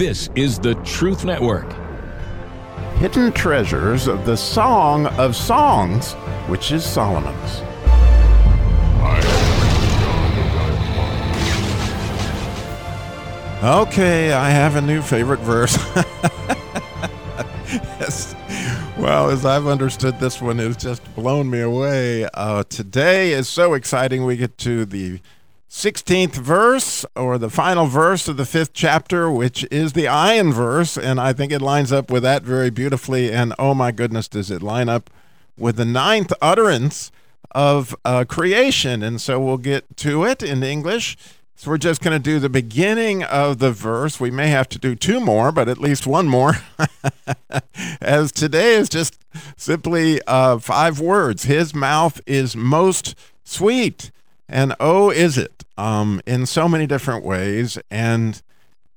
This is the Truth Network. Hidden treasures of the Song of Songs, which is Solomon's. Okay, I have a new favorite verse. yes. Well, as I've understood this one, it's just blown me away. Uh, today is so exciting. We get to the 16th verse or the final verse of the fifth chapter, which is the ayin verse. And I think it lines up with that very beautifully. And oh my goodness, does it line up with the ninth utterance of uh, creation? And so we'll get to it in English. So we're just going to do the beginning of the verse. We may have to do two more, but at least one more. As today is just simply uh, five words His mouth is most sweet. And oh, is it um, in so many different ways. And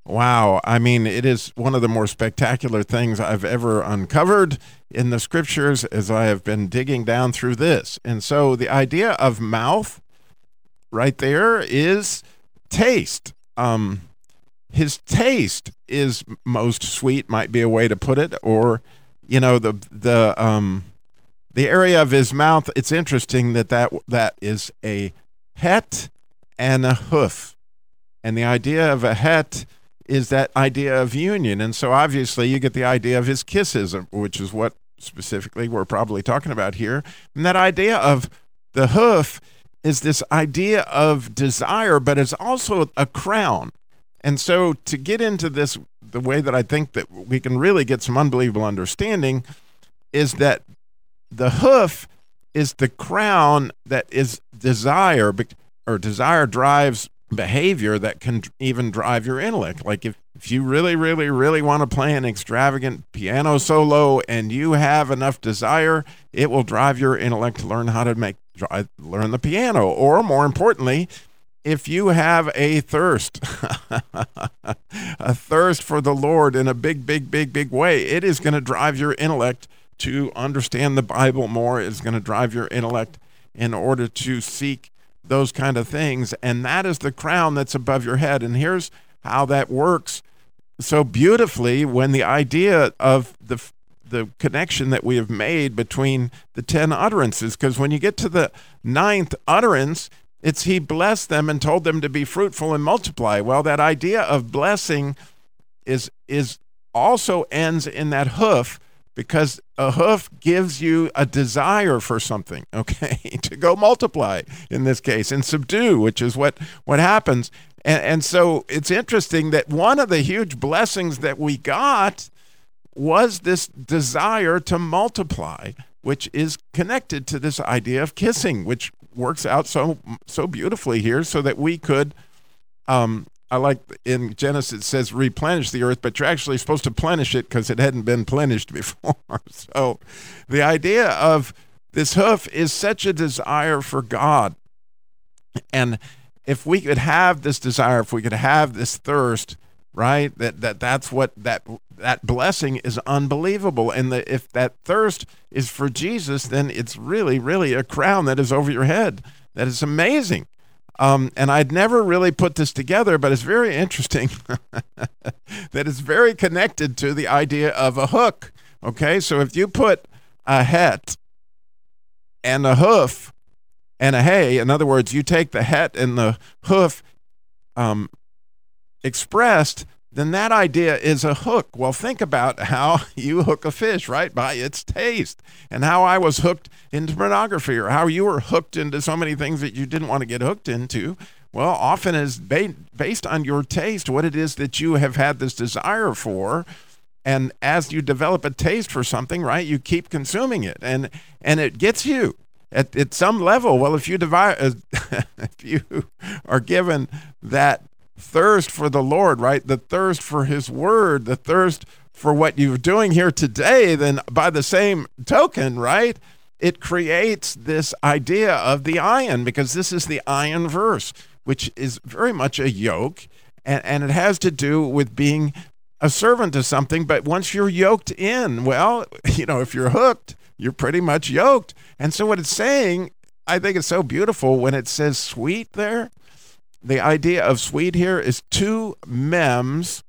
wow, I mean, it is one of the more spectacular things I've ever uncovered in the scriptures as I have been digging down through this. And so the idea of mouth right there is taste. Um, his taste is most sweet, might be a way to put it, or you know the the um, the area of his mouth. It's interesting that that that is a het and a hoof, and the idea of a het is that idea of union, and so obviously you get the idea of his kisses, which is what specifically we're probably talking about here, and that idea of the hoof is this idea of desire, but it's also a crown. And so to get into this, the way that I think that we can really get some unbelievable understanding is that the hoof is the crown that is desire, or desire drives behavior that can even drive your intellect. Like if, if you really, really, really want to play an extravagant piano solo and you have enough desire, it will drive your intellect to learn how to make learn the piano. Or more importantly, if you have a thirst, a thirst for the Lord in a big, big, big, big way, it is going to drive your intellect to understand the Bible more. is going to drive your intellect in order to seek those kind of things. And that is the crown that's above your head. And here's how that works so beautifully when the idea of the the connection that we have made between the 10 utterances because when you get to the ninth utterance it's he blessed them and told them to be fruitful and multiply well that idea of blessing is is also ends in that hoof because a hoof gives you a desire for something okay to go multiply in this case and subdue which is what what happens. And, and so it's interesting that one of the huge blessings that we got was this desire to multiply which is connected to this idea of kissing which works out so so beautifully here so that we could um, I like in Genesis it says replenish the earth, but you're actually supposed to plenish it because it hadn't been plenished before. so the idea of this hoof is such a desire for God. And if we could have this desire, if we could have this thirst, right? That that that's what that that blessing is unbelievable. And the, if that thirst is for Jesus, then it's really, really a crown that is over your head. That is amazing. Um, and I'd never really put this together, but it's very interesting that it's very connected to the idea of a hook. Okay, so if you put a het and a hoof and a hay, in other words, you take the het and the hoof um, expressed, then that idea is a hook. Well, think about how you hook a fish, right? By its taste, and how I was hooked into pornography, or how you were hooked into so many things that you didn't want to get hooked into. Well, often is ba- based on your taste, what it is that you have had this desire for. And as you develop a taste for something, right, you keep consuming it, and and it gets you at, at some level. Well, if you divide, if you are given that thirst for the Lord, right? The thirst for His Word, the thirst for what you're doing here today, then by the same token, right? It creates this idea of the ayin because this is the ayin verse, which is very much a yoke, and, and it has to do with being a servant to something. But once you're yoked in, well, you know, if you're hooked, you're pretty much yoked. And so what it's saying, I think it's so beautiful when it says sweet there the idea of sweet here is two mems,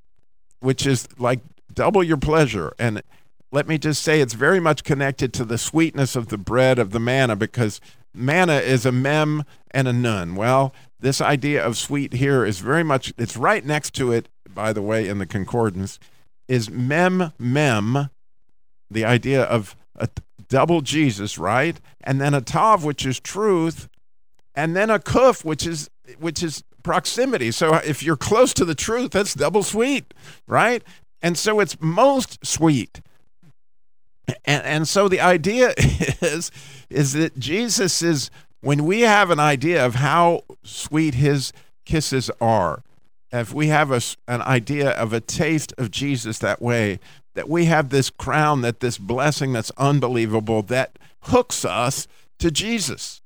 which is like double your pleasure. And let me just say, it's very much connected to the sweetness of the bread of the manna because manna is a mem and a nun. Well, this idea of sweet here is very much, it's right next to it, by the way, in the concordance, is mem mem, the idea of a double Jesus, right? And then a tav, which is truth, and then a kuf, which is which is proximity. So if you're close to the truth, that's double sweet, right? And so it's most sweet. And, and so the idea is is that Jesus is when we have an idea of how sweet his kisses are, if we have a, an idea of a taste of Jesus that way, that we have this crown, that this blessing that's unbelievable that hooks us to Jesus.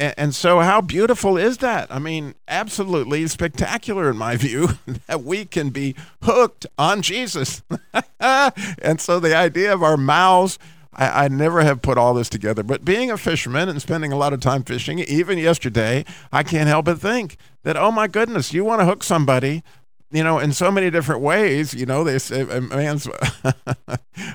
And, so, how beautiful is that? I mean, absolutely spectacular in my view that we can be hooked on Jesus. and so, the idea of our mouths I, I never have put all this together. But being a fisherman and spending a lot of time fishing, even yesterday, I can't help but think that, oh my goodness, you want to hook somebody you know, in so many different ways. You know, they say a man's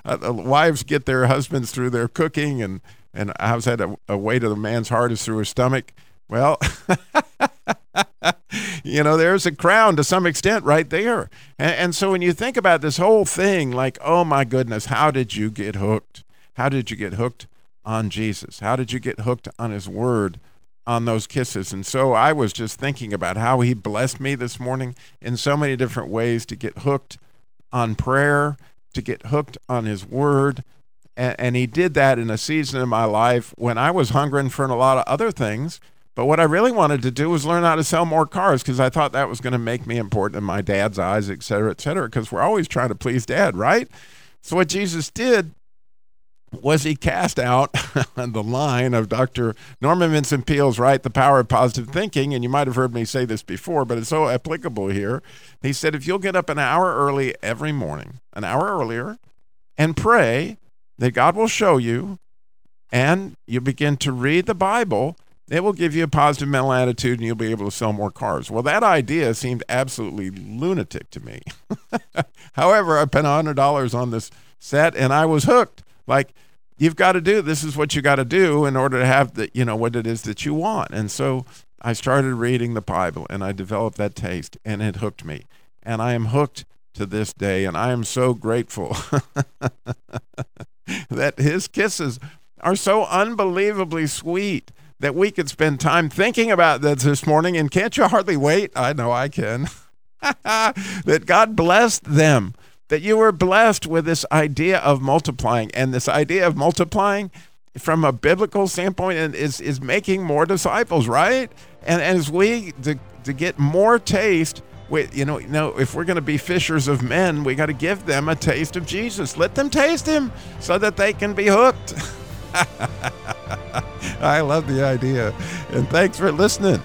uh, wives get their husbands through their cooking, and and how's that a, a way to the man's heart is through his stomach. Well, you know, there's a crown to some extent right there. And, and so when you think about this whole thing, like, oh my goodness, how did you get hooked? How did you get hooked on Jesus? How did you get hooked on His Word? On those kisses. And so I was just thinking about how he blessed me this morning in so many different ways to get hooked on prayer, to get hooked on his word. And, and, he did that in a season in my life when I was hungering for a lot of other things. But what I really wanted to do was learn how to sell more cars because I thought that was going to make me important in my dad's eyes, et cetera, et cetera, because we're always trying to please dad, right? So what Jesus did was he cast out on the line of Dr. Norman Vincent Peale's right, The Power of Positive Thinking. And you might have heard me say this before, but it's so applicable here. He said, if you'll get up an hour early every morning, an hour earlier, and pray that God will show you, and you begin to read the Bible, it will give you a positive mental attitude and you'll be able to sell more cars. Well, that idea seemed absolutely lunatic to me. However, I spent $100 on this set and I was hooked. Like, you've got to do this is what you got to do in order to have the you know what it is that you want. And so i started reading the bible and i developed that taste and it hooked me. And i am hooked to this day and i am so grateful that his kisses are so unbelievably sweet that we could spend time thinking about this this morning. And can't you hardly wait? I know i can. That god blessed them that you were blessed with this idea of multiplying. And this idea of multiplying from a biblical standpoint is, is making more disciples, right? And, and as we to, to get more taste, we, you know, you know, if we're going to be fishers of men, we got to give them a taste of Jesus. Let them taste him so that they can be hooked. I love the idea. And thanks for listening.